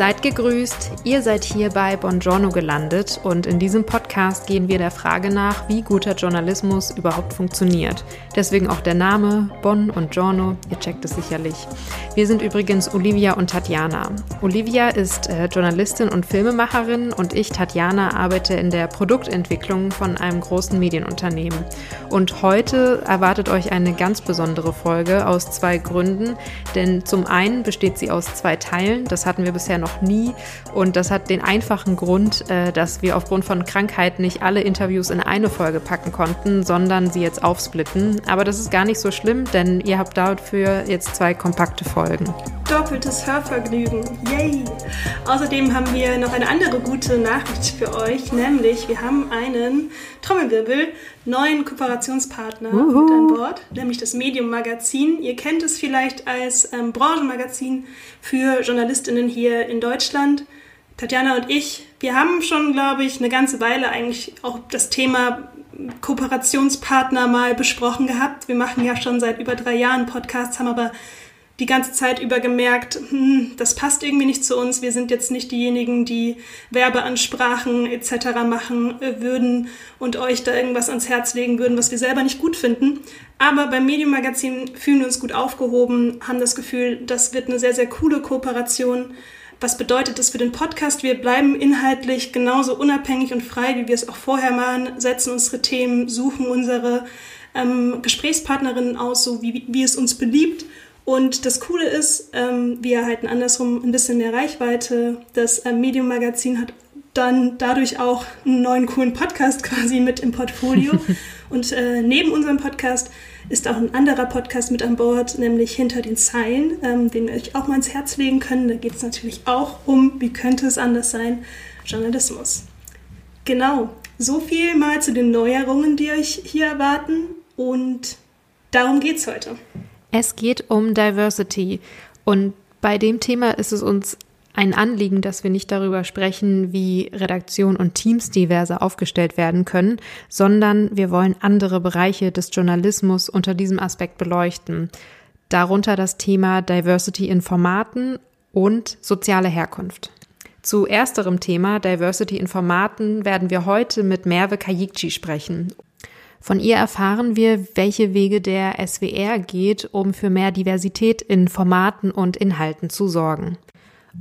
Seid gegrüßt, ihr seid hier bei Bongiorno gelandet und in diesem Podcast gehen wir der Frage nach, wie guter Journalismus überhaupt funktioniert. Deswegen auch der Name Bon und Giorno, ihr checkt es sicherlich. Wir sind übrigens Olivia und Tatjana. Olivia ist äh, Journalistin und Filmemacherin und ich, Tatjana, arbeite in der Produktentwicklung von einem großen Medienunternehmen. Und heute erwartet euch eine ganz besondere Folge aus zwei Gründen, denn zum einen besteht sie aus zwei Teilen, das hatten wir bisher noch noch nie. Und das hat den einfachen Grund, äh, dass wir aufgrund von Krankheit nicht alle Interviews in eine Folge packen konnten, sondern sie jetzt aufsplitten. Aber das ist gar nicht so schlimm, denn ihr habt dafür jetzt zwei kompakte Folgen. Doppeltes Hörvergnügen. Yay! Außerdem haben wir noch eine andere gute Nachricht für euch, nämlich wir haben einen Trommelwirbel neuen Kooperationspartner Uhu. mit an Bord, nämlich das Medium Magazin. Ihr kennt es vielleicht als ähm, Branchenmagazin für Journalistinnen hier in Deutschland. Tatjana und ich, wir haben schon, glaube ich, eine ganze Weile eigentlich auch das Thema Kooperationspartner mal besprochen gehabt. Wir machen ja schon seit über drei Jahren Podcasts, haben aber die ganze Zeit über gemerkt, hm, das passt irgendwie nicht zu uns. Wir sind jetzt nicht diejenigen, die Werbeansprachen etc. machen äh, würden und euch da irgendwas ans Herz legen würden, was wir selber nicht gut finden. Aber beim Medienmagazin fühlen wir uns gut aufgehoben, haben das Gefühl, das wird eine sehr, sehr coole Kooperation. Was bedeutet das für den Podcast? Wir bleiben inhaltlich genauso unabhängig und frei, wie wir es auch vorher machen, setzen unsere Themen, suchen unsere ähm, Gesprächspartnerinnen aus, so wie, wie es uns beliebt und das Coole ist, ähm, wir erhalten andersrum ein bisschen mehr Reichweite. Das ähm, Medium Magazin hat dann dadurch auch einen neuen coolen Podcast quasi mit im Portfolio. Und äh, neben unserem Podcast ist auch ein anderer Podcast mit an Bord, nämlich Hinter den Zeilen, ähm, den wir euch auch mal ins Herz legen können. Da geht es natürlich auch um, wie könnte es anders sein, Journalismus. Genau, so viel mal zu den Neuerungen, die euch hier erwarten. Und darum geht es heute. Es geht um Diversity und bei dem Thema ist es uns ein Anliegen, dass wir nicht darüber sprechen, wie Redaktion und Teams diverser aufgestellt werden können, sondern wir wollen andere Bereiche des Journalismus unter diesem Aspekt beleuchten. Darunter das Thema Diversity in Formaten und soziale Herkunft. Zu ersterem Thema Diversity in Formaten werden wir heute mit Merve Kajikci sprechen. Von ihr erfahren wir, welche Wege der SWR geht, um für mehr Diversität in Formaten und Inhalten zu sorgen.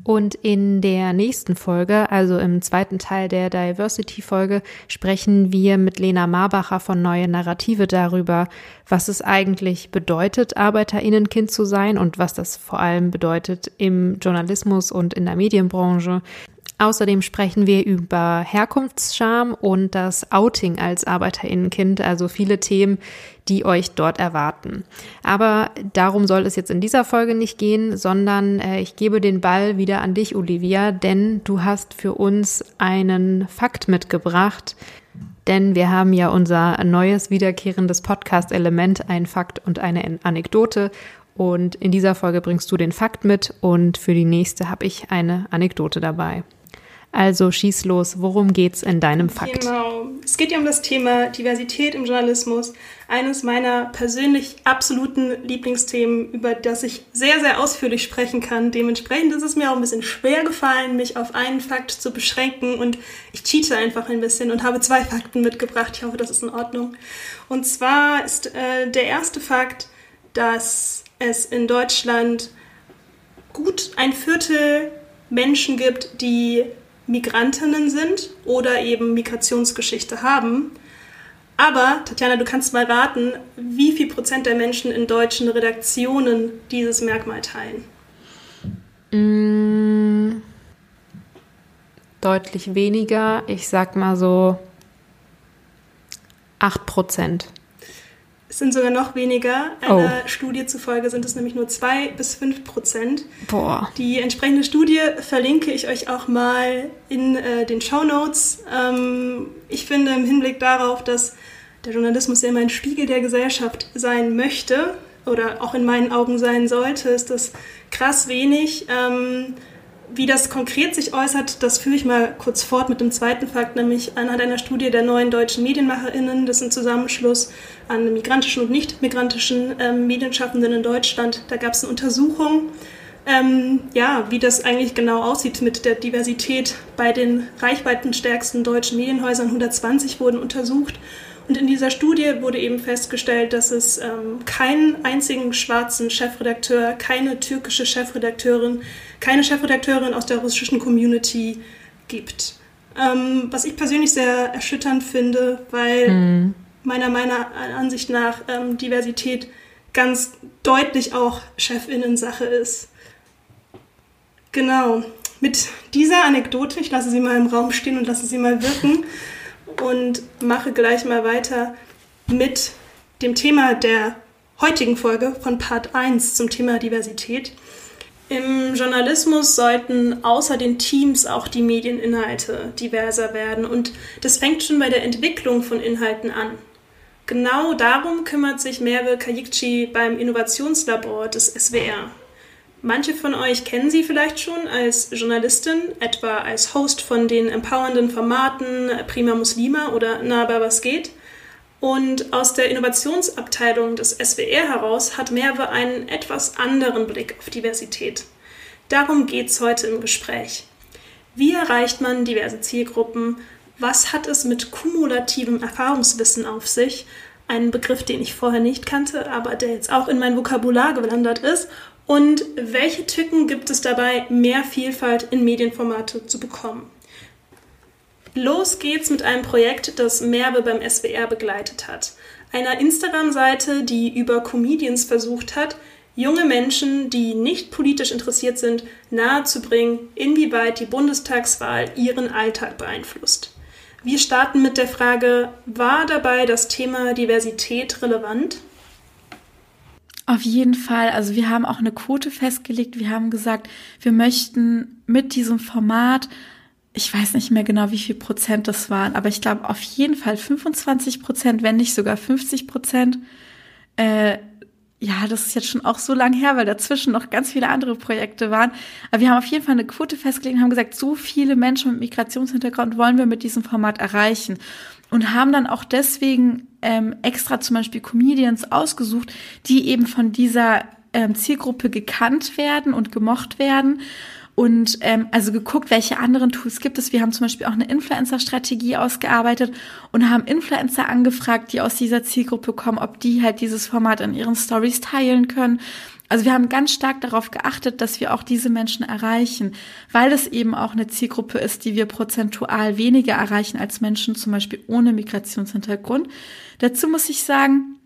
Und in der nächsten Folge, also im zweiten Teil der Diversity-Folge, sprechen wir mit Lena Marbacher von Neue Narrative darüber, was es eigentlich bedeutet, Arbeiterinnenkind zu sein und was das vor allem bedeutet im Journalismus und in der Medienbranche. Außerdem sprechen wir über Herkunftsscham und das Outing als Arbeiterinnenkind, also viele Themen, die euch dort erwarten. Aber darum soll es jetzt in dieser Folge nicht gehen, sondern äh, ich gebe den Ball wieder an dich, Olivia, denn du hast für uns einen Fakt mitgebracht. Denn wir haben ja unser neues wiederkehrendes Podcast-Element, ein Fakt und eine Anekdote. Und in dieser Folge bringst du den Fakt mit und für die nächste habe ich eine Anekdote dabei. Also schieß los, worum geht's in deinem Fakt? Genau, es geht ja um das Thema Diversität im Journalismus. Eines meiner persönlich absoluten Lieblingsthemen, über das ich sehr, sehr ausführlich sprechen kann. Dementsprechend ist es mir auch ein bisschen schwer gefallen, mich auf einen Fakt zu beschränken und ich cheate einfach ein bisschen und habe zwei Fakten mitgebracht. Ich hoffe, das ist in Ordnung. Und zwar ist äh, der erste Fakt, dass es in Deutschland gut ein Viertel Menschen gibt, die Migrantinnen sind oder eben Migrationsgeschichte haben. Aber, Tatjana, du kannst mal raten, wie viel Prozent der Menschen in deutschen Redaktionen dieses Merkmal teilen? Mm, deutlich weniger. Ich sag mal so 8 Prozent. Es sind sogar noch weniger. Einer oh. Studie zufolge sind es nämlich nur zwei bis fünf Prozent. Boah. Die entsprechende Studie verlinke ich euch auch mal in äh, den Show Notes. Ähm, ich finde im Hinblick darauf, dass der Journalismus ja immer ein Spiegel der Gesellschaft sein möchte oder auch in meinen Augen sein sollte, ist das krass wenig. Ähm, wie das konkret sich äußert, das führe ich mal kurz fort mit dem zweiten Fakt, nämlich anhand einer Studie der neuen deutschen MedienmacherInnen. Das ist ein Zusammenschluss an migrantischen und nicht migrantischen ähm, Medienschaffenden in Deutschland. Da gab es eine Untersuchung ähm, ja, wie das eigentlich genau aussieht mit der Diversität bei den reichweitenstärksten deutschen Medienhäusern. 120 wurden untersucht. Und in dieser Studie wurde eben festgestellt, dass es ähm, keinen einzigen schwarzen Chefredakteur, keine türkische Chefredakteurin, keine Chefredakteurin aus der russischen Community gibt. Ähm, was ich persönlich sehr erschütternd finde, weil mhm. meiner, meiner Ansicht nach ähm, Diversität ganz deutlich auch Chefinnen-Sache ist. Genau. Mit dieser Anekdote, ich lasse sie mal im Raum stehen und lasse sie mal wirken und mache gleich mal weiter mit dem Thema der heutigen Folge von Part 1 zum Thema Diversität. Im Journalismus sollten außer den Teams auch die Medieninhalte diverser werden und das fängt schon bei der Entwicklung von Inhalten an. Genau darum kümmert sich Merve Kayikci beim Innovationslabor des SWR. Manche von euch kennen sie vielleicht schon als Journalistin, etwa als Host von den empowernden Formaten Prima Muslima oder Na, aber was geht. Und aus der Innovationsabteilung des SWR heraus hat Merve einen etwas anderen Blick auf Diversität. Darum geht es heute im Gespräch. Wie erreicht man diverse Zielgruppen? Was hat es mit kumulativem Erfahrungswissen auf sich? Ein Begriff, den ich vorher nicht kannte, aber der jetzt auch in mein Vokabular gewandert ist. Und welche Tücken gibt es dabei, mehr Vielfalt in Medienformate zu bekommen? Los geht's mit einem Projekt, das Merve beim SWR begleitet hat. Einer Instagram-Seite, die über Comedians versucht hat, junge Menschen, die nicht politisch interessiert sind, nahezubringen, inwieweit die Bundestagswahl ihren Alltag beeinflusst. Wir starten mit der Frage, war dabei das Thema Diversität relevant? Auf jeden Fall. Also wir haben auch eine Quote festgelegt. Wir haben gesagt, wir möchten mit diesem Format, ich weiß nicht mehr genau, wie viel Prozent das waren, aber ich glaube auf jeden Fall 25 Prozent, wenn nicht sogar 50 Prozent. Äh, ja, das ist jetzt schon auch so lang her, weil dazwischen noch ganz viele andere Projekte waren. Aber wir haben auf jeden Fall eine Quote festgelegt und haben gesagt, so viele Menschen mit Migrationshintergrund wollen wir mit diesem Format erreichen und haben dann auch deswegen ähm, extra zum Beispiel Comedians ausgesucht, die eben von dieser ähm, Zielgruppe gekannt werden und gemocht werden. Und ähm, also geguckt, welche anderen Tools gibt es. Wir haben zum Beispiel auch eine Influencer-Strategie ausgearbeitet und haben Influencer angefragt, die aus dieser Zielgruppe kommen, ob die halt dieses Format in ihren Stories teilen können. Also wir haben ganz stark darauf geachtet, dass wir auch diese Menschen erreichen, weil es eben auch eine Zielgruppe ist, die wir prozentual weniger erreichen als Menschen zum Beispiel ohne Migrationshintergrund. Dazu muss ich sagen,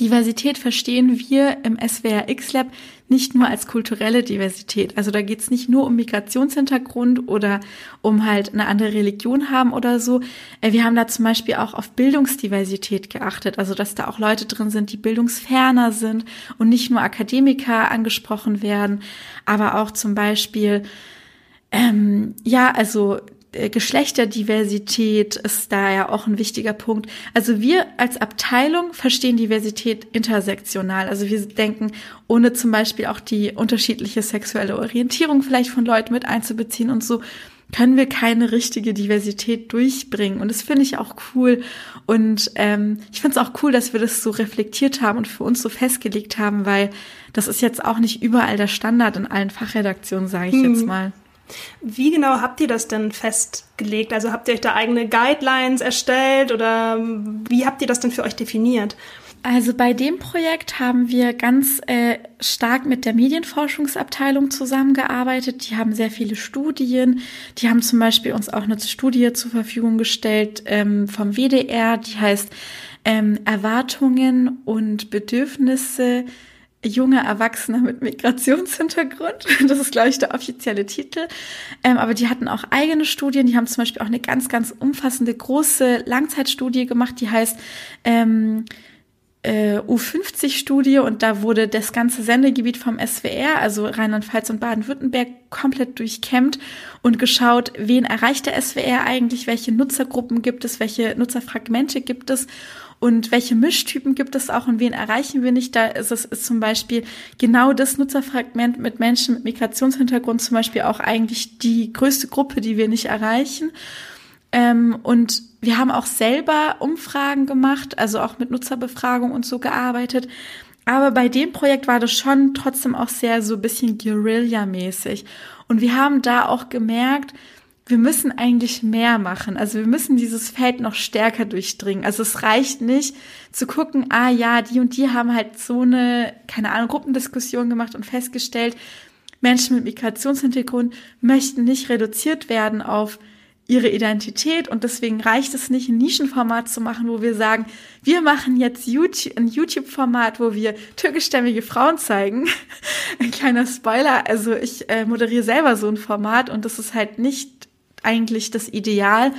Diversität verstehen wir im SWR X-Lab nicht nur als kulturelle Diversität. Also da geht es nicht nur um Migrationshintergrund oder um halt eine andere Religion haben oder so. Äh, wir haben da zum Beispiel auch auf Bildungsdiversität geachtet. Also dass da auch Leute drin sind, die bildungsferner sind und nicht nur Akademiker angesprochen werden, aber auch zum Beispiel ähm, ja, also Geschlechterdiversität ist da ja auch ein wichtiger Punkt. Also wir als Abteilung verstehen Diversität intersektional. Also wir denken, ohne zum Beispiel auch die unterschiedliche sexuelle Orientierung vielleicht von Leuten mit einzubeziehen und so, können wir keine richtige Diversität durchbringen. Und das finde ich auch cool. Und ähm, ich finde es auch cool, dass wir das so reflektiert haben und für uns so festgelegt haben, weil das ist jetzt auch nicht überall der Standard in allen Fachredaktionen, sage ich hm. jetzt mal. Wie genau habt ihr das denn festgelegt? Also habt ihr euch da eigene Guidelines erstellt oder wie habt ihr das denn für euch definiert? Also bei dem Projekt haben wir ganz äh, stark mit der Medienforschungsabteilung zusammengearbeitet. Die haben sehr viele Studien. Die haben zum Beispiel uns auch eine Studie zur Verfügung gestellt ähm, vom WDR, die heißt ähm, Erwartungen und Bedürfnisse junge Erwachsene mit Migrationshintergrund. Das ist, glaube ich, der offizielle Titel. Ähm, aber die hatten auch eigene Studien. Die haben zum Beispiel auch eine ganz, ganz umfassende, große Langzeitstudie gemacht, die heißt ähm, äh, U50-Studie. Und da wurde das ganze Sendegebiet vom SWR, also Rheinland-Pfalz und Baden-Württemberg, komplett durchkämmt und geschaut, wen erreicht der SWR eigentlich, welche Nutzergruppen gibt es, welche Nutzerfragmente gibt es und welche Mischtypen gibt es auch und wen erreichen wir nicht. Da ist es ist zum Beispiel genau das Nutzerfragment mit Menschen mit Migrationshintergrund zum Beispiel auch eigentlich die größte Gruppe, die wir nicht erreichen. Ähm, und wir haben auch selber Umfragen gemacht, also auch mit Nutzerbefragung und so gearbeitet. Aber bei dem Projekt war das schon trotzdem auch sehr so ein bisschen Guerilla-mäßig. Und wir haben da auch gemerkt, wir müssen eigentlich mehr machen. Also wir müssen dieses Feld noch stärker durchdringen. Also es reicht nicht zu gucken, ah ja, die und die haben halt so eine, keine Ahnung, Gruppendiskussion gemacht und festgestellt, Menschen mit Migrationshintergrund möchten nicht reduziert werden auf ihre Identität und deswegen reicht es nicht, ein Nischenformat zu machen, wo wir sagen, wir machen jetzt YouTube, ein YouTube-Format, wo wir türkischstämmige Frauen zeigen. ein kleiner Spoiler, also ich äh, moderiere selber so ein Format und das ist halt nicht eigentlich das Ideal.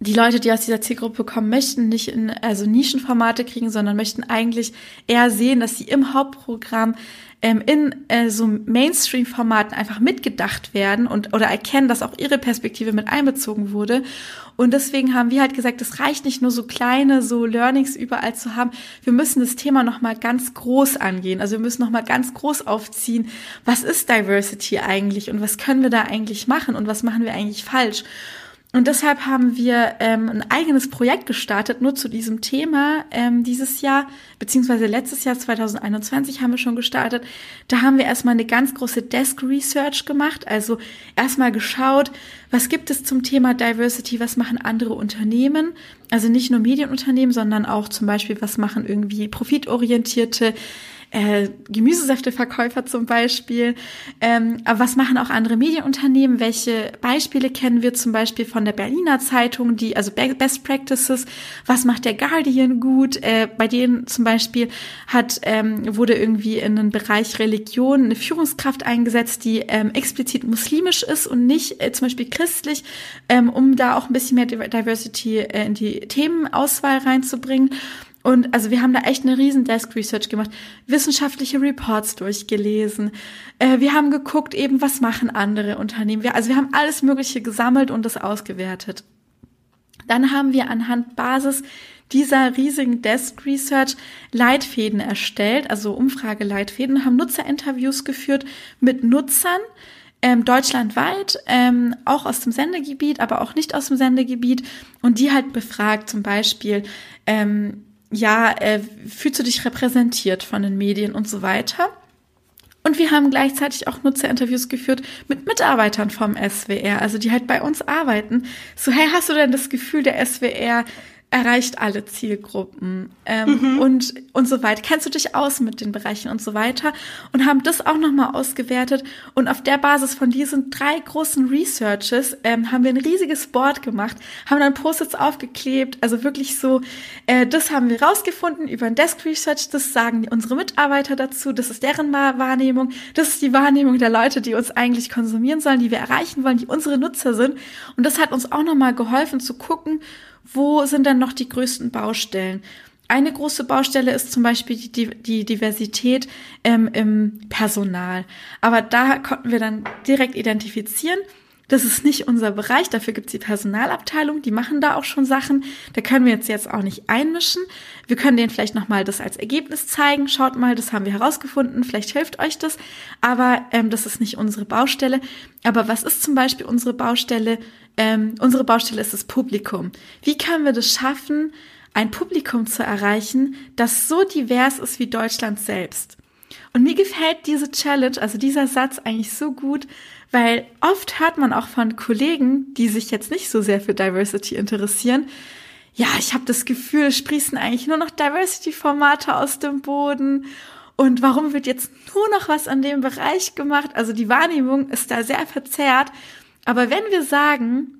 Die Leute, die aus dieser Zielgruppe kommen, möchten nicht in also Nischenformate kriegen, sondern möchten eigentlich eher sehen, dass sie im Hauptprogramm ähm, in äh, so Mainstream-Formaten einfach mitgedacht werden und oder erkennen, dass auch ihre Perspektive mit einbezogen wurde. Und deswegen haben wir halt gesagt, es reicht nicht nur so kleine so Learnings überall zu haben. Wir müssen das Thema noch mal ganz groß angehen. Also wir müssen noch mal ganz groß aufziehen. Was ist Diversity eigentlich und was können wir da eigentlich machen und was machen wir eigentlich falsch? Und deshalb haben wir ähm, ein eigenes Projekt gestartet, nur zu diesem Thema ähm, dieses Jahr, beziehungsweise letztes Jahr 2021 haben wir schon gestartet. Da haben wir erstmal eine ganz große Desk Research gemacht, also erstmal geschaut, was gibt es zum Thema Diversity, was machen andere Unternehmen, also nicht nur Medienunternehmen, sondern auch zum Beispiel, was machen irgendwie profitorientierte äh, Gemüsesäfteverkäufer zum Beispiel. Ähm, aber was machen auch andere Medienunternehmen? Welche Beispiele kennen wir zum Beispiel von der Berliner Zeitung, die, also Best Practices? Was macht der Guardian gut? Äh, bei denen zum Beispiel hat, ähm, wurde irgendwie in den Bereich Religion eine Führungskraft eingesetzt, die ähm, explizit muslimisch ist und nicht äh, zum Beispiel christlich, ähm, um da auch ein bisschen mehr Diversity äh, in die Themenauswahl reinzubringen. Und also wir haben da echt eine riesen Desk Research gemacht, wissenschaftliche Reports durchgelesen. Äh, wir haben geguckt eben, was machen andere Unternehmen. Also wir haben alles Mögliche gesammelt und das ausgewertet. Dann haben wir anhand Basis dieser riesigen Desk Research Leitfäden erstellt, also Umfrageleitfäden, haben Nutzerinterviews geführt mit Nutzern, ähm, deutschlandweit, ähm, auch aus dem Sendegebiet, aber auch nicht aus dem Sendegebiet und die halt befragt, zum Beispiel, ähm, ja, äh, fühlst du dich repräsentiert von den Medien und so weiter. Und wir haben gleichzeitig auch Nutzerinterviews geführt mit Mitarbeitern vom SWR, also die halt bei uns arbeiten. So, hey, hast du denn das Gefühl, der SWR erreicht alle Zielgruppen ähm, mhm. und und so weiter. Kennst du dich aus mit den Bereichen und so weiter? Und haben das auch nochmal ausgewertet. Und auf der Basis von diesen drei großen Researches ähm, haben wir ein riesiges Board gemacht, haben dann Post-its aufgeklebt, also wirklich so, äh, das haben wir rausgefunden über ein Desk Research, das sagen unsere Mitarbeiter dazu, das ist deren Wahrnehmung, das ist die Wahrnehmung der Leute, die uns eigentlich konsumieren sollen, die wir erreichen wollen, die unsere Nutzer sind. Und das hat uns auch nochmal geholfen zu gucken, wo sind dann noch die größten Baustellen? Eine große Baustelle ist zum Beispiel die, die Diversität ähm, im Personal. Aber da konnten wir dann direkt identifizieren, das ist nicht unser Bereich, dafür gibt's die Personalabteilung, die machen da auch schon Sachen. Da können wir jetzt jetzt auch nicht einmischen. Wir können denen vielleicht nochmal das als Ergebnis zeigen. Schaut mal, das haben wir herausgefunden, vielleicht hilft euch das. Aber ähm, das ist nicht unsere Baustelle. Aber was ist zum Beispiel unsere Baustelle? Ähm, unsere Baustelle ist das Publikum. Wie können wir das schaffen, ein Publikum zu erreichen, das so divers ist wie Deutschland selbst? Und mir gefällt diese Challenge, also dieser Satz eigentlich so gut, weil oft hört man auch von Kollegen, die sich jetzt nicht so sehr für Diversity interessieren, ja, ich habe das Gefühl, sprießen eigentlich nur noch Diversity-Formate aus dem Boden. Und warum wird jetzt nur noch was an dem Bereich gemacht? Also die Wahrnehmung ist da sehr verzerrt. Aber wenn wir sagen,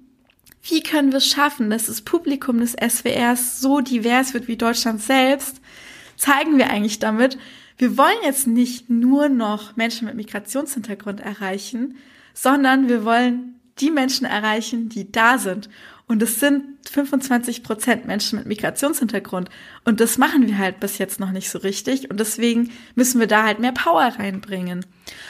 wie können wir es schaffen, dass das Publikum des SWRs so divers wird wie Deutschland selbst, zeigen wir eigentlich damit, wir wollen jetzt nicht nur noch Menschen mit Migrationshintergrund erreichen, sondern wir wollen die Menschen erreichen, die da sind. Und es sind 25 Prozent Menschen mit Migrationshintergrund. Und das machen wir halt bis jetzt noch nicht so richtig. Und deswegen müssen wir da halt mehr Power reinbringen.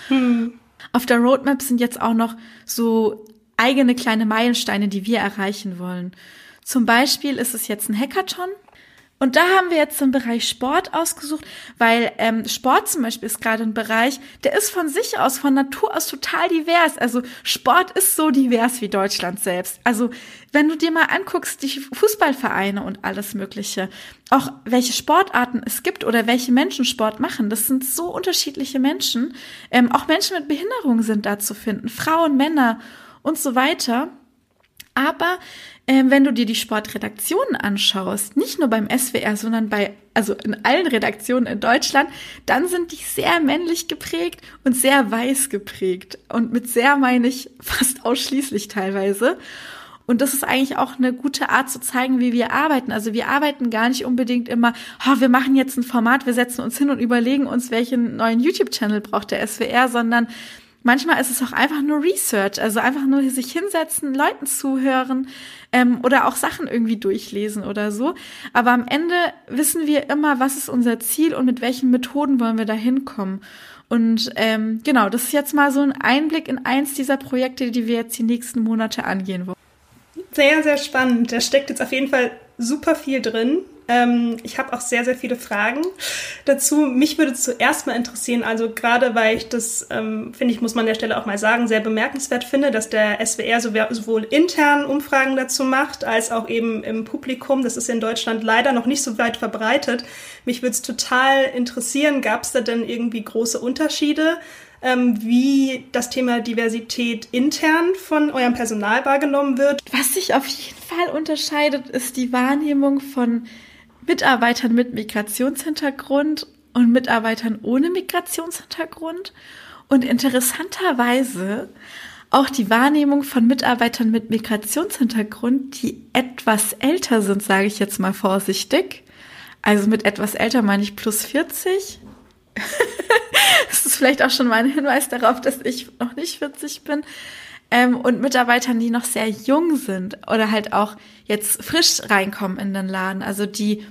Hm. Auf der Roadmap sind jetzt auch noch so eigene kleine Meilensteine, die wir erreichen wollen. Zum Beispiel ist es jetzt ein Hackathon, Und da haben wir jetzt den Bereich Sport ausgesucht, weil ähm, Sport zum Beispiel ist gerade ein Bereich, der ist von sich aus, von Natur aus total divers. Also Sport ist so divers wie Deutschland selbst. Also wenn du dir mal anguckst, die Fußballvereine und alles Mögliche, auch welche Sportarten es gibt oder welche Menschen Sport machen, das sind so unterschiedliche Menschen. Ähm, auch Menschen mit Behinderungen sind da zu finden, Frauen, Männer und so weiter. Aber äh, wenn du dir die Sportredaktionen anschaust, nicht nur beim SWR, sondern bei, also in allen Redaktionen in Deutschland, dann sind die sehr männlich geprägt und sehr weiß geprägt. Und mit sehr meine ich fast ausschließlich teilweise. Und das ist eigentlich auch eine gute Art zu zeigen, wie wir arbeiten. Also wir arbeiten gar nicht unbedingt immer, oh, wir machen jetzt ein Format, wir setzen uns hin und überlegen uns, welchen neuen YouTube-Channel braucht der SWR, sondern Manchmal ist es auch einfach nur Research, also einfach nur sich hinsetzen, Leuten zuhören ähm, oder auch Sachen irgendwie durchlesen oder so. Aber am Ende wissen wir immer, was ist unser Ziel und mit welchen Methoden wollen wir da hinkommen. Und ähm, genau, das ist jetzt mal so ein Einblick in eins dieser Projekte, die wir jetzt die nächsten Monate angehen wollen. Sehr, sehr spannend. Da steckt jetzt auf jeden Fall super viel drin. Ähm, ich habe auch sehr, sehr viele Fragen dazu. Mich würde zuerst mal interessieren, also gerade weil ich das, ähm, finde ich, muss man an der Stelle auch mal sagen, sehr bemerkenswert finde, dass der SWR sowohl intern Umfragen dazu macht, als auch eben im Publikum. Das ist in Deutschland leider noch nicht so weit verbreitet. Mich würde es total interessieren, gab es da denn irgendwie große Unterschiede? ähm, wie das Thema Diversität intern von eurem Personal wahrgenommen wird. Was sich auf jeden Fall unterscheidet, ist die Wahrnehmung von Mitarbeitern mit Migrationshintergrund und Mitarbeitern ohne Migrationshintergrund und interessanterweise auch die Wahrnehmung von Mitarbeitern mit Migrationshintergrund, die etwas älter sind, sage ich jetzt mal vorsichtig. Also mit etwas älter meine ich plus 40. das ist vielleicht auch schon mal ein Hinweis darauf, dass ich noch nicht 40 bin. Ähm, und Mitarbeitern, die noch sehr jung sind oder halt auch jetzt frisch reinkommen in den Laden, also die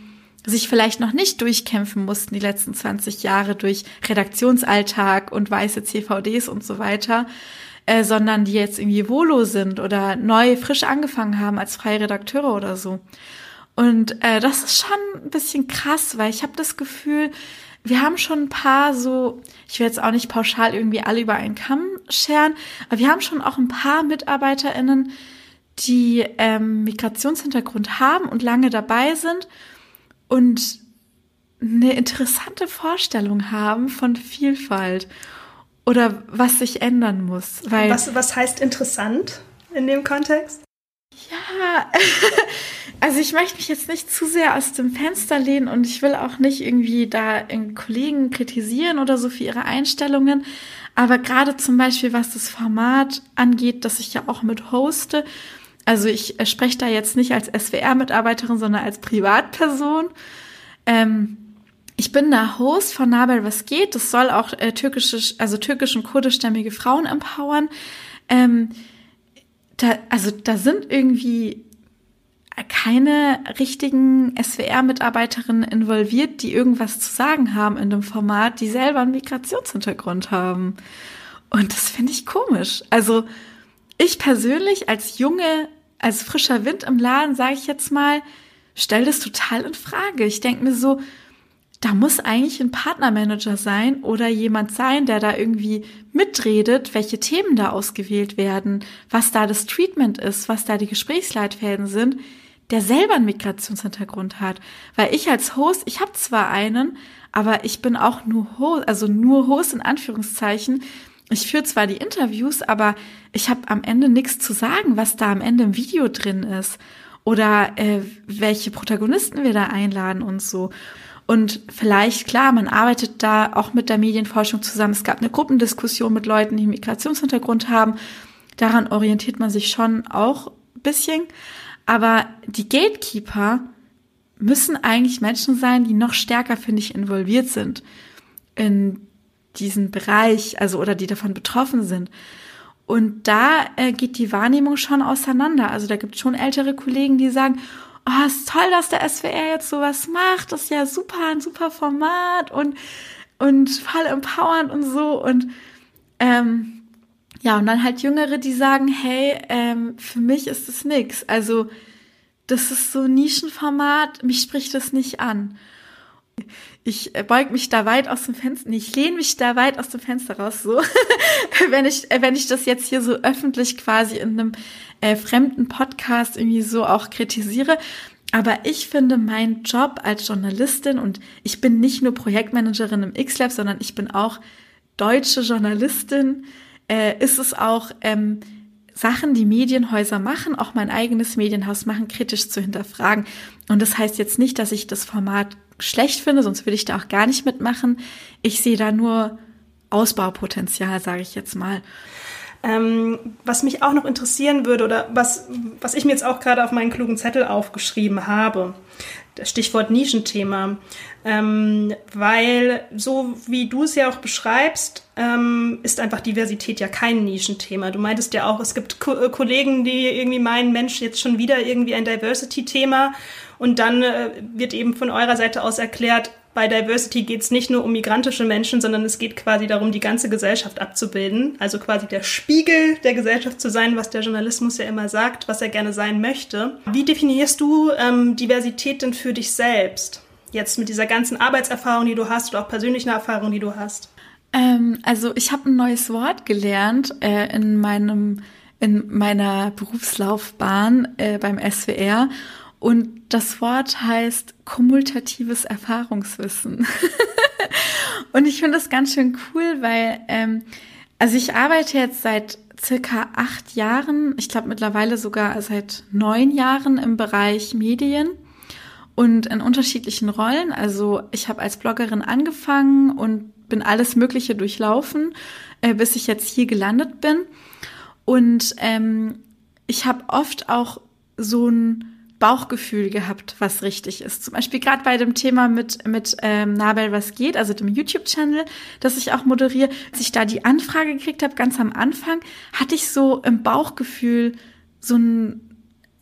sich vielleicht noch nicht durchkämpfen mussten die letzten 20 Jahre durch Redaktionsalltag und weiße CVDs und so weiter, äh, sondern die jetzt irgendwie Volo sind oder neu frisch angefangen haben als freie Redakteure oder so. Und äh, das ist schon ein bisschen krass, weil ich habe das Gefühl, wir haben schon ein paar so, ich will jetzt auch nicht pauschal irgendwie alle über einen Kamm scheren, aber wir haben schon auch ein paar MitarbeiterInnen, die ähm, Migrationshintergrund haben und lange dabei sind und eine interessante Vorstellung haben von Vielfalt oder was sich ändern muss. Weil was, was heißt interessant in dem Kontext? Ja, also ich möchte mich jetzt nicht zu sehr aus dem Fenster lehnen und ich will auch nicht irgendwie da Kollegen kritisieren oder so für ihre Einstellungen. Aber gerade zum Beispiel, was das Format angeht, das ich ja auch mit hoste, also ich äh, spreche da jetzt nicht als SWR-Mitarbeiterin, sondern als Privatperson. Ähm, ich bin da Host von Nabel Was geht. Das soll auch äh, türkische, also türkisch und kurdischstämmige Frauen empowern. Ähm, da, also da sind irgendwie keine richtigen SWR-Mitarbeiterinnen involviert, die irgendwas zu sagen haben in dem Format, die selber einen Migrationshintergrund haben. Und das finde ich komisch. Also ich persönlich als junge als frischer Wind im Laden, sage ich jetzt mal, stell das total in Frage. Ich denke mir so, da muss eigentlich ein Partnermanager sein oder jemand sein, der da irgendwie mitredet, welche Themen da ausgewählt werden, was da das Treatment ist, was da die Gesprächsleitfäden sind, der selber einen Migrationshintergrund hat. Weil ich als Host, ich habe zwar einen, aber ich bin auch nur Host, also nur Host in Anführungszeichen, ich führe zwar die Interviews, aber ich habe am Ende nichts zu sagen, was da am Ende im Video drin ist oder äh, welche Protagonisten wir da einladen und so. Und vielleicht, klar, man arbeitet da auch mit der Medienforschung zusammen. Es gab eine Gruppendiskussion mit Leuten, die einen Migrationshintergrund haben. Daran orientiert man sich schon auch ein bisschen. Aber die Gatekeeper müssen eigentlich Menschen sein, die noch stärker, finde ich, involviert sind in diesen Bereich, also oder die davon betroffen sind. Und da äh, geht die Wahrnehmung schon auseinander. Also da gibt es schon ältere Kollegen, die sagen, oh, ist toll, dass der SWR jetzt sowas macht, das ist ja super, ein super Format und, und voll empowernd und so. Und ähm, ja, und dann halt Jüngere, die sagen, hey, ähm, für mich ist es nix. Also das ist so ein Nischenformat, mich spricht das nicht an. Ich beug mich da weit aus dem Fenster, nee, ich lehne mich da weit aus dem Fenster raus, so, wenn ich, wenn ich das jetzt hier so öffentlich quasi in einem äh, fremden Podcast irgendwie so auch kritisiere. Aber ich finde mein Job als Journalistin und ich bin nicht nur Projektmanagerin im X-Lab, sondern ich bin auch deutsche Journalistin, äh, ist es auch, ähm, Sachen, die Medienhäuser machen, auch mein eigenes Medienhaus machen, kritisch zu hinterfragen. Und das heißt jetzt nicht, dass ich das Format schlecht finde, sonst würde ich da auch gar nicht mitmachen. Ich sehe da nur Ausbaupotenzial, sage ich jetzt mal. Ähm, was mich auch noch interessieren würde oder was, was ich mir jetzt auch gerade auf meinen klugen Zettel aufgeschrieben habe, das Stichwort Nischenthema, ähm, weil so wie du es ja auch beschreibst, ähm, ist einfach Diversität ja kein Nischenthema. Du meintest ja auch, es gibt Ko äh, Kollegen, die irgendwie meinen, Mensch, jetzt schon wieder irgendwie ein Diversity-Thema und dann äh, wird eben von eurer Seite aus erklärt, bei Diversity geht es nicht nur um migrantische Menschen, sondern es geht quasi darum, die ganze Gesellschaft abzubilden. Also quasi der Spiegel der Gesellschaft zu sein, was der Journalismus ja immer sagt, was er gerne sein möchte. Wie definierst du ähm, Diversität denn für dich selbst? Jetzt mit dieser ganzen Arbeitserfahrung, die du hast oder auch persönlichen Erfahrungen, die du hast. Ähm, also ich habe ein neues Wort gelernt äh, in meinem in meiner Berufslaufbahn äh, beim SWR und das Wort heißt kumulatives Erfahrungswissen. und ich finde das ganz schön cool, weil, ähm, also ich arbeite jetzt seit circa acht Jahren, ich glaube mittlerweile sogar seit neun Jahren im Bereich Medien und in unterschiedlichen Rollen. Also ich habe als Bloggerin angefangen und bin alles Mögliche durchlaufen, äh, bis ich jetzt hier gelandet bin. Und ähm, ich habe oft auch so ein Bauchgefühl gehabt, was richtig ist. Zum Beispiel gerade bei dem Thema mit, mit ähm, Nabel Was geht, also dem YouTube-Channel, das ich auch moderiere, als ich da die Anfrage gekriegt habe, ganz am Anfang, hatte ich so im Bauchgefühl so ein,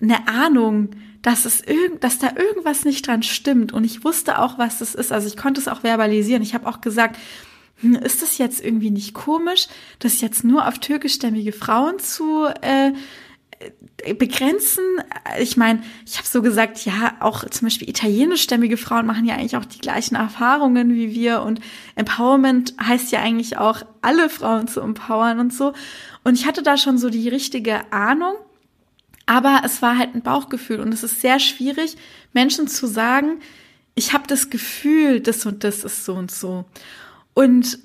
eine Ahnung, dass es irgend, dass da irgendwas nicht dran stimmt. Und ich wusste auch, was das ist. Also ich konnte es auch verbalisieren. Ich habe auch gesagt, hm, ist das jetzt irgendwie nicht komisch, das jetzt nur auf türkischstämmige Frauen zu äh, begrenzen. Ich meine, ich habe so gesagt, ja, auch zum Beispiel italienischstämmige Frauen machen ja eigentlich auch die gleichen Erfahrungen wie wir und Empowerment heißt ja eigentlich auch, alle Frauen zu empowern und so. Und ich hatte da schon so die richtige Ahnung, aber es war halt ein Bauchgefühl und es ist sehr schwierig, Menschen zu sagen, ich habe das Gefühl, das und das ist so und so. Und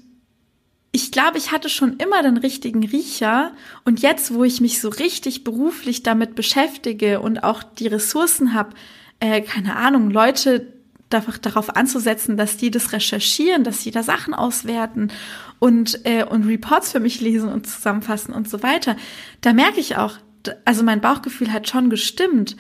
ich glaube, ich hatte schon immer den richtigen Riecher und jetzt, wo ich mich so richtig beruflich damit beschäftige und auch die Ressourcen habe, äh, keine Ahnung, Leute darauf anzusetzen, dass die das recherchieren, dass sie da Sachen auswerten und, äh, und Reports für mich lesen und zusammenfassen und so weiter, da merke ich auch, also mein Bauchgefühl hat schon gestimmt.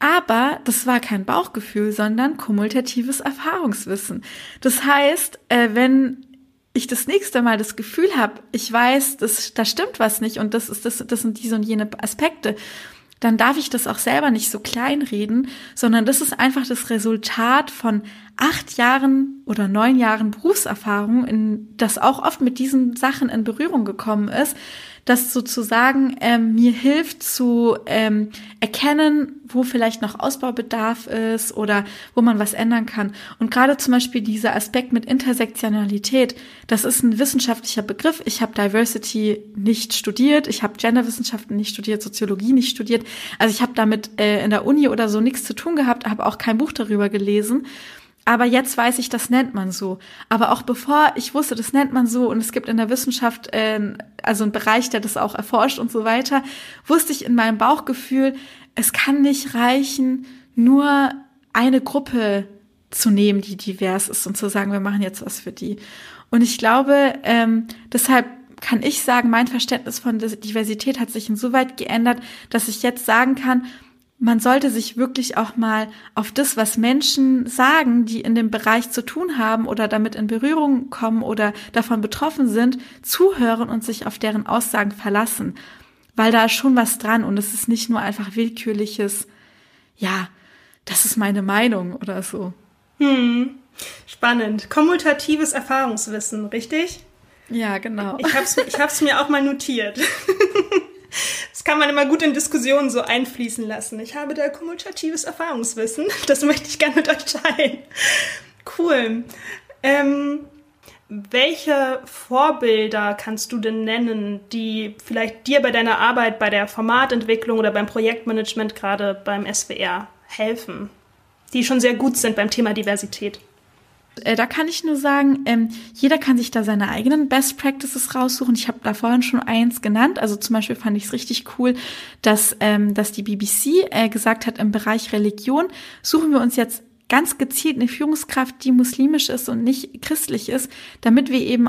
Aber das war kein Bauchgefühl, sondern kumulatives Erfahrungswissen. Das heißt, äh, wenn ich das nächste Mal das Gefühl habe, ich weiß, das, da stimmt was nicht und das ist das, das sind diese und jene Aspekte, dann darf ich das auch selber nicht so kleinreden, sondern das ist einfach das Resultat von acht Jahren oder neun Jahren Berufserfahrung, in das auch oft mit diesen Sachen in Berührung gekommen ist, das sozusagen ähm, mir hilft zu ähm, erkennen, wo vielleicht noch Ausbaubedarf ist oder wo man was ändern kann. Und gerade zum Beispiel dieser Aspekt mit Intersektionalität, das ist ein wissenschaftlicher Begriff. Ich habe Diversity nicht studiert, ich habe Genderwissenschaften nicht studiert, Soziologie nicht studiert. Also ich habe damit äh, in der Uni oder so nichts zu tun gehabt, habe auch kein Buch darüber gelesen. Aber jetzt weiß ich, das nennt man so. Aber auch bevor ich wusste, das nennt man so und es gibt in der Wissenschaft äh, also einen Bereich, der das auch erforscht und so weiter, wusste ich in meinem Bauchgefühl, es kann nicht reichen, nur eine Gruppe zu nehmen, die divers ist und zu sagen, wir machen jetzt was für die. Und ich glaube, ähm, deshalb kann ich sagen, mein Verständnis von Diversität hat sich insoweit geändert, dass ich jetzt sagen kann, man sollte sich wirklich auch mal auf das, was Menschen sagen, die in dem Bereich zu tun haben oder damit in Berührung kommen oder davon betroffen sind, zuhören und sich auf deren Aussagen verlassen. Weil da ist schon was dran und es ist nicht nur einfach willkürliches, ja, das ist meine Meinung oder so. Hm. Spannend. Kommutatives Erfahrungswissen, richtig? Ja, genau. Ich habe es ich hab's mir auch mal notiert. kann man immer gut in Diskussionen so einfließen lassen. Ich habe da kumulatives Erfahrungswissen. Das möchte ich gerne mit euch teilen. Cool. Ähm, welche Vorbilder kannst du denn nennen, die vielleicht dir bei deiner Arbeit bei der Formatentwicklung oder beim Projektmanagement gerade beim SWR helfen, die schon sehr gut sind beim Thema Diversität? Äh, da kann ich nur sagen, ähm, jeder kann sich da seine eigenen Best Practices raussuchen. Ich habe da vorhin schon eins genannt. Also zum Beispiel fand ich es richtig cool, dass, ähm, dass die BBC äh, gesagt hat, im Bereich Religion suchen wir uns jetzt ganz gezielt eine Führungskraft, die muslimisch ist und nicht christlich ist, damit wir eben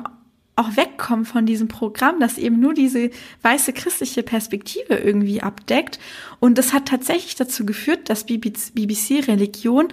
auch wegkommen von diesem Programm, das eben nur diese weiße christliche Perspektive irgendwie abdeckt. Und das hat tatsächlich dazu geführt, dass BBC Religion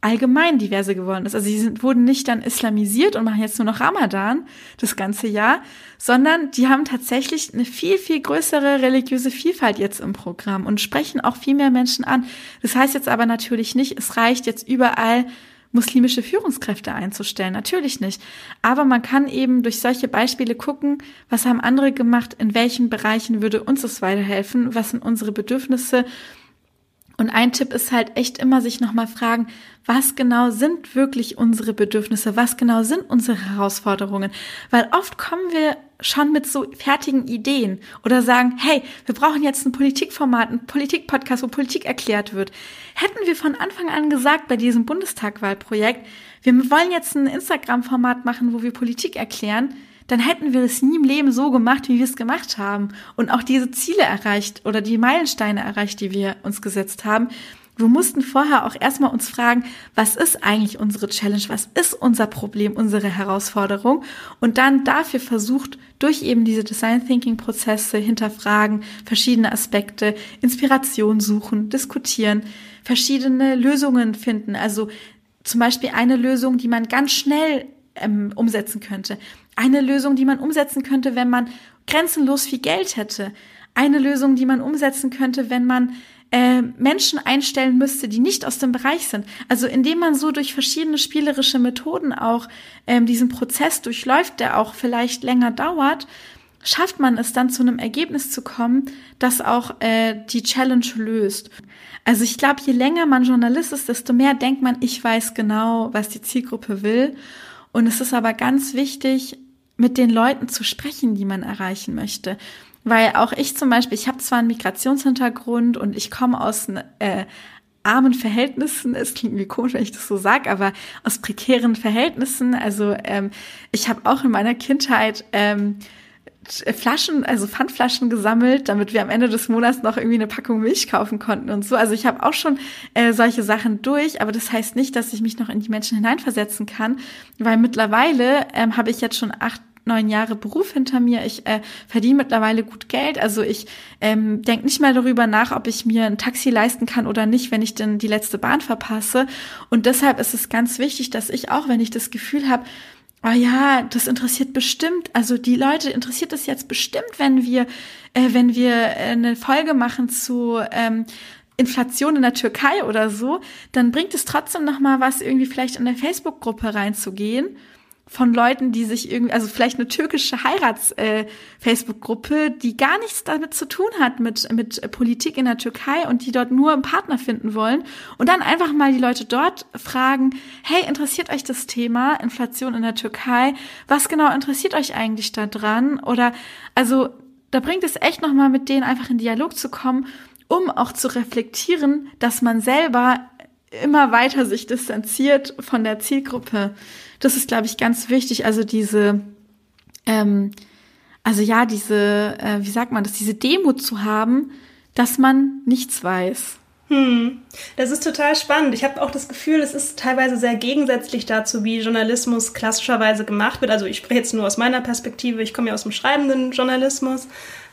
allgemein diverse geworden ist. Also sie sind, wurden nicht dann islamisiert und machen jetzt nur noch Ramadan das ganze Jahr, sondern die haben tatsächlich eine viel, viel größere religiöse Vielfalt jetzt im Programm und sprechen auch viel mehr Menschen an. Das heißt jetzt aber natürlich nicht, es reicht jetzt überall muslimische Führungskräfte einzustellen. Natürlich nicht. Aber man kann eben durch solche Beispiele gucken, was haben andere gemacht, in welchen Bereichen würde uns das weiterhelfen, was sind unsere Bedürfnisse und ein Tipp ist halt echt immer sich nochmal fragen, was genau sind wirklich unsere Bedürfnisse, was genau sind unsere Herausforderungen. Weil oft kommen wir schon mit so fertigen Ideen oder sagen, hey, wir brauchen jetzt ein Politikformat, ein Politikpodcast, wo Politik erklärt wird. Hätten wir von Anfang an gesagt bei diesem Bundestagwahlprojekt, wir wollen jetzt ein Instagram-Format machen, wo wir Politik erklären, dann hätten wir es nie im Leben so gemacht, wie wir es gemacht haben und auch diese Ziele erreicht oder die Meilensteine erreicht, die wir uns gesetzt haben. Wir mussten vorher auch erstmal uns fragen, was ist eigentlich unsere Challenge, was ist unser Problem, unsere Herausforderung und dann dafür versucht, durch eben diese Design Thinking Prozesse hinterfragen, verschiedene Aspekte, Inspiration suchen, diskutieren, verschiedene Lösungen finden. Also zum Beispiel eine Lösung, die man ganz schnell ähm, umsetzen könnte. Eine Lösung, die man umsetzen könnte, wenn man grenzenlos viel Geld hätte. Eine Lösung, die man umsetzen könnte, wenn man äh, Menschen einstellen müsste, die nicht aus dem Bereich sind. Also indem man so durch verschiedene spielerische Methoden auch ähm, diesen Prozess durchläuft, der auch vielleicht länger dauert, schafft man es dann zu einem Ergebnis zu kommen, das auch äh, die Challenge löst. Also ich glaube, je länger man Journalist ist, desto mehr denkt man, ich weiß genau, was die Zielgruppe will. Und es ist aber ganz wichtig, mit den Leuten zu sprechen, die man erreichen möchte. Weil auch ich zum Beispiel, ich habe zwar einen Migrationshintergrund und ich komme aus äh, armen Verhältnissen, es klingt irgendwie komisch, wenn ich das so sage, aber aus prekären Verhältnissen. Also ähm, ich habe auch in meiner Kindheit ähm, Flaschen, also Pfandflaschen gesammelt, damit wir am Ende des Monats noch irgendwie eine Packung Milch kaufen konnten und so. Also ich habe auch schon äh, solche Sachen durch, aber das heißt nicht, dass ich mich noch in die Menschen hineinversetzen kann, weil mittlerweile ähm, habe ich jetzt schon acht neun Jahre Beruf hinter mir. Ich äh, verdiene mittlerweile gut Geld. Also ich ähm, denke nicht mehr darüber nach, ob ich mir ein Taxi leisten kann oder nicht, wenn ich denn die letzte Bahn verpasse. Und deshalb ist es ganz wichtig, dass ich auch, wenn ich das Gefühl habe, oh ja, das interessiert bestimmt, also die Leute interessiert es jetzt bestimmt, wenn wir, äh, wenn wir äh, eine Folge machen zu ähm, Inflation in der Türkei oder so, dann bringt es trotzdem noch mal was, irgendwie vielleicht in der Facebook-Gruppe reinzugehen von Leuten, die sich irgendwie, also vielleicht eine türkische Heirats-Facebook-Gruppe, äh, die gar nichts damit zu tun hat mit, mit Politik in der Türkei und die dort nur einen Partner finden wollen. Und dann einfach mal die Leute dort fragen, hey, interessiert euch das Thema Inflation in der Türkei? Was genau interessiert euch eigentlich da dran? Oder, also, da bringt es echt nochmal mit denen einfach in Dialog zu kommen, um auch zu reflektieren, dass man selber immer weiter sich distanziert von der Zielgruppe. Das ist, glaube ich, ganz wichtig. Also diese, ähm, also ja, diese, äh, wie sagt man das, diese Demut zu haben, dass man nichts weiß. Hm, das ist total spannend. Ich habe auch das Gefühl, es ist teilweise sehr gegensätzlich dazu, wie Journalismus klassischerweise gemacht wird. Also ich spreche jetzt nur aus meiner Perspektive. Ich komme ja aus dem schreibenden Journalismus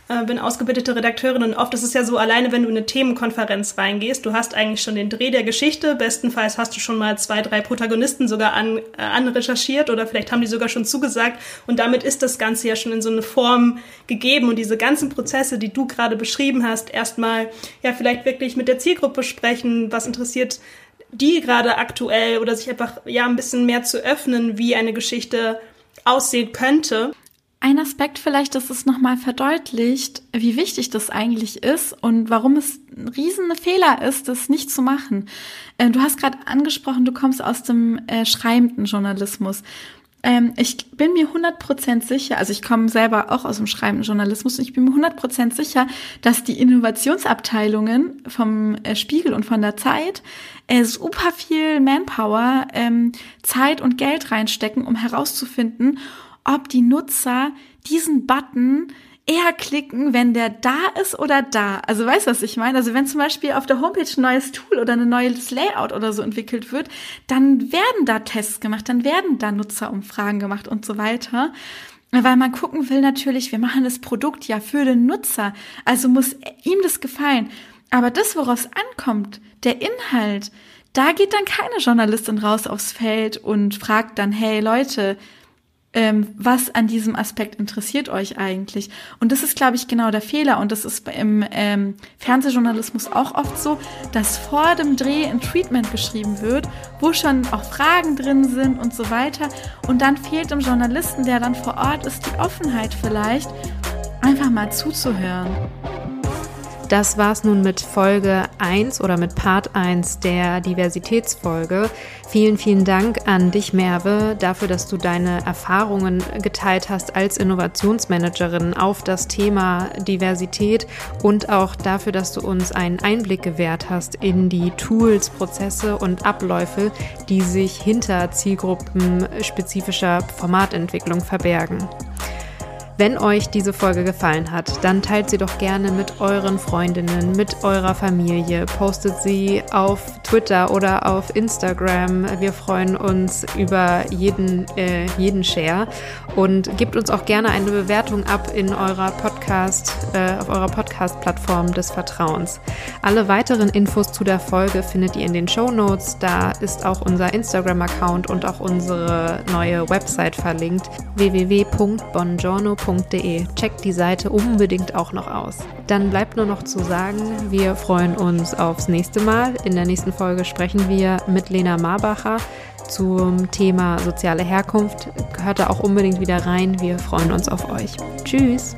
äh, bin ausgebildete Redakteurin und oft ist es ja so, alleine wenn du in eine Themenkonferenz reingehst, du hast eigentlich schon den Dreh der Geschichte, bestenfalls hast du schon mal zwei, drei Protagonisten sogar an, äh, anrecherchiert oder vielleicht haben die sogar schon zugesagt. Und damit ist das Ganze ja schon in so eine Form gegeben. Und diese ganzen Prozesse, die du gerade beschrieben hast, erstmal ja vielleicht wirklich mit der Zielgruppe sprechen, was interessiert die gerade aktuell? Oder sich einfach ja ein bisschen mehr zu öffnen, wie eine Geschichte aussehen könnte ein Aspekt vielleicht, dass es nochmal verdeutlicht, wie wichtig das eigentlich ist und warum es ein riesen Fehler ist, das nicht zu machen. Äh, du hast gerade angesprochen, du kommst aus dem äh, schreibenden Journalismus. Ähm, ich bin mir 100% sicher, also ich komme selber auch aus dem schreibenden Journalismus und ich bin mir 100% sicher, dass die Innovationsabteilungen vom äh, Spiegel und von der Zeit äh, super viel Manpower, ähm, Zeit und Geld reinstecken, um herauszufinden, ob die Nutzer diesen Button eher klicken, wenn der da ist oder da. Also weißt du, was ich meine? Also wenn zum Beispiel auf der Homepage ein neues Tool oder ein neues Layout oder so entwickelt wird, dann werden da Tests gemacht, dann werden da Nutzerumfragen gemacht und so weiter. Weil man gucken will natürlich, wir machen das Produkt ja für den Nutzer, also muss ihm das gefallen. Aber das, worauf es ankommt, der Inhalt, da geht dann keine Journalistin raus aufs Feld und fragt dann, hey Leute, ähm, was an diesem Aspekt interessiert euch eigentlich? Und das ist, glaube ich, genau der Fehler. Und das ist im ähm, Fernsehjournalismus auch oft so, dass vor dem Dreh ein Treatment geschrieben wird, wo schon auch Fragen drin sind und so weiter. Und dann fehlt dem Journalisten, der dann vor Ort ist, die Offenheit vielleicht, einfach mal zuzuhören. Das war's nun mit Folge 1 oder mit Part 1 der Diversitätsfolge. Vielen, vielen Dank an dich, Merve, dafür, dass du deine Erfahrungen geteilt hast als Innovationsmanagerin auf das Thema Diversität und auch dafür, dass du uns einen Einblick gewährt hast in die Tools, Prozesse und Abläufe, die sich hinter zielgruppenspezifischer Formatentwicklung verbergen. Wenn euch diese Folge gefallen hat, dann teilt sie doch gerne mit euren Freundinnen, mit eurer Familie, postet sie auf Twitter oder auf Instagram. Wir freuen uns über jeden, äh, jeden Share und gebt uns auch gerne eine Bewertung ab in eurer Podcast, äh, auf eurer Podcast-Plattform des Vertrauens. Alle weiteren Infos zu der Folge findet ihr in den Show Notes. Da ist auch unser Instagram-Account und auch unsere neue Website verlinkt www.bongiorno.com www.ftf.de. Checkt die Seite unbedingt auch noch aus. Dann bleibt nur noch zu sagen, wir freuen uns aufs nächste Mal. In der nächsten Folge sprechen wir mit Lena Marbacher zum Thema soziale Herkunft. Hört da auch unbedingt wieder rein. Wir freuen uns auf euch. Tschüss!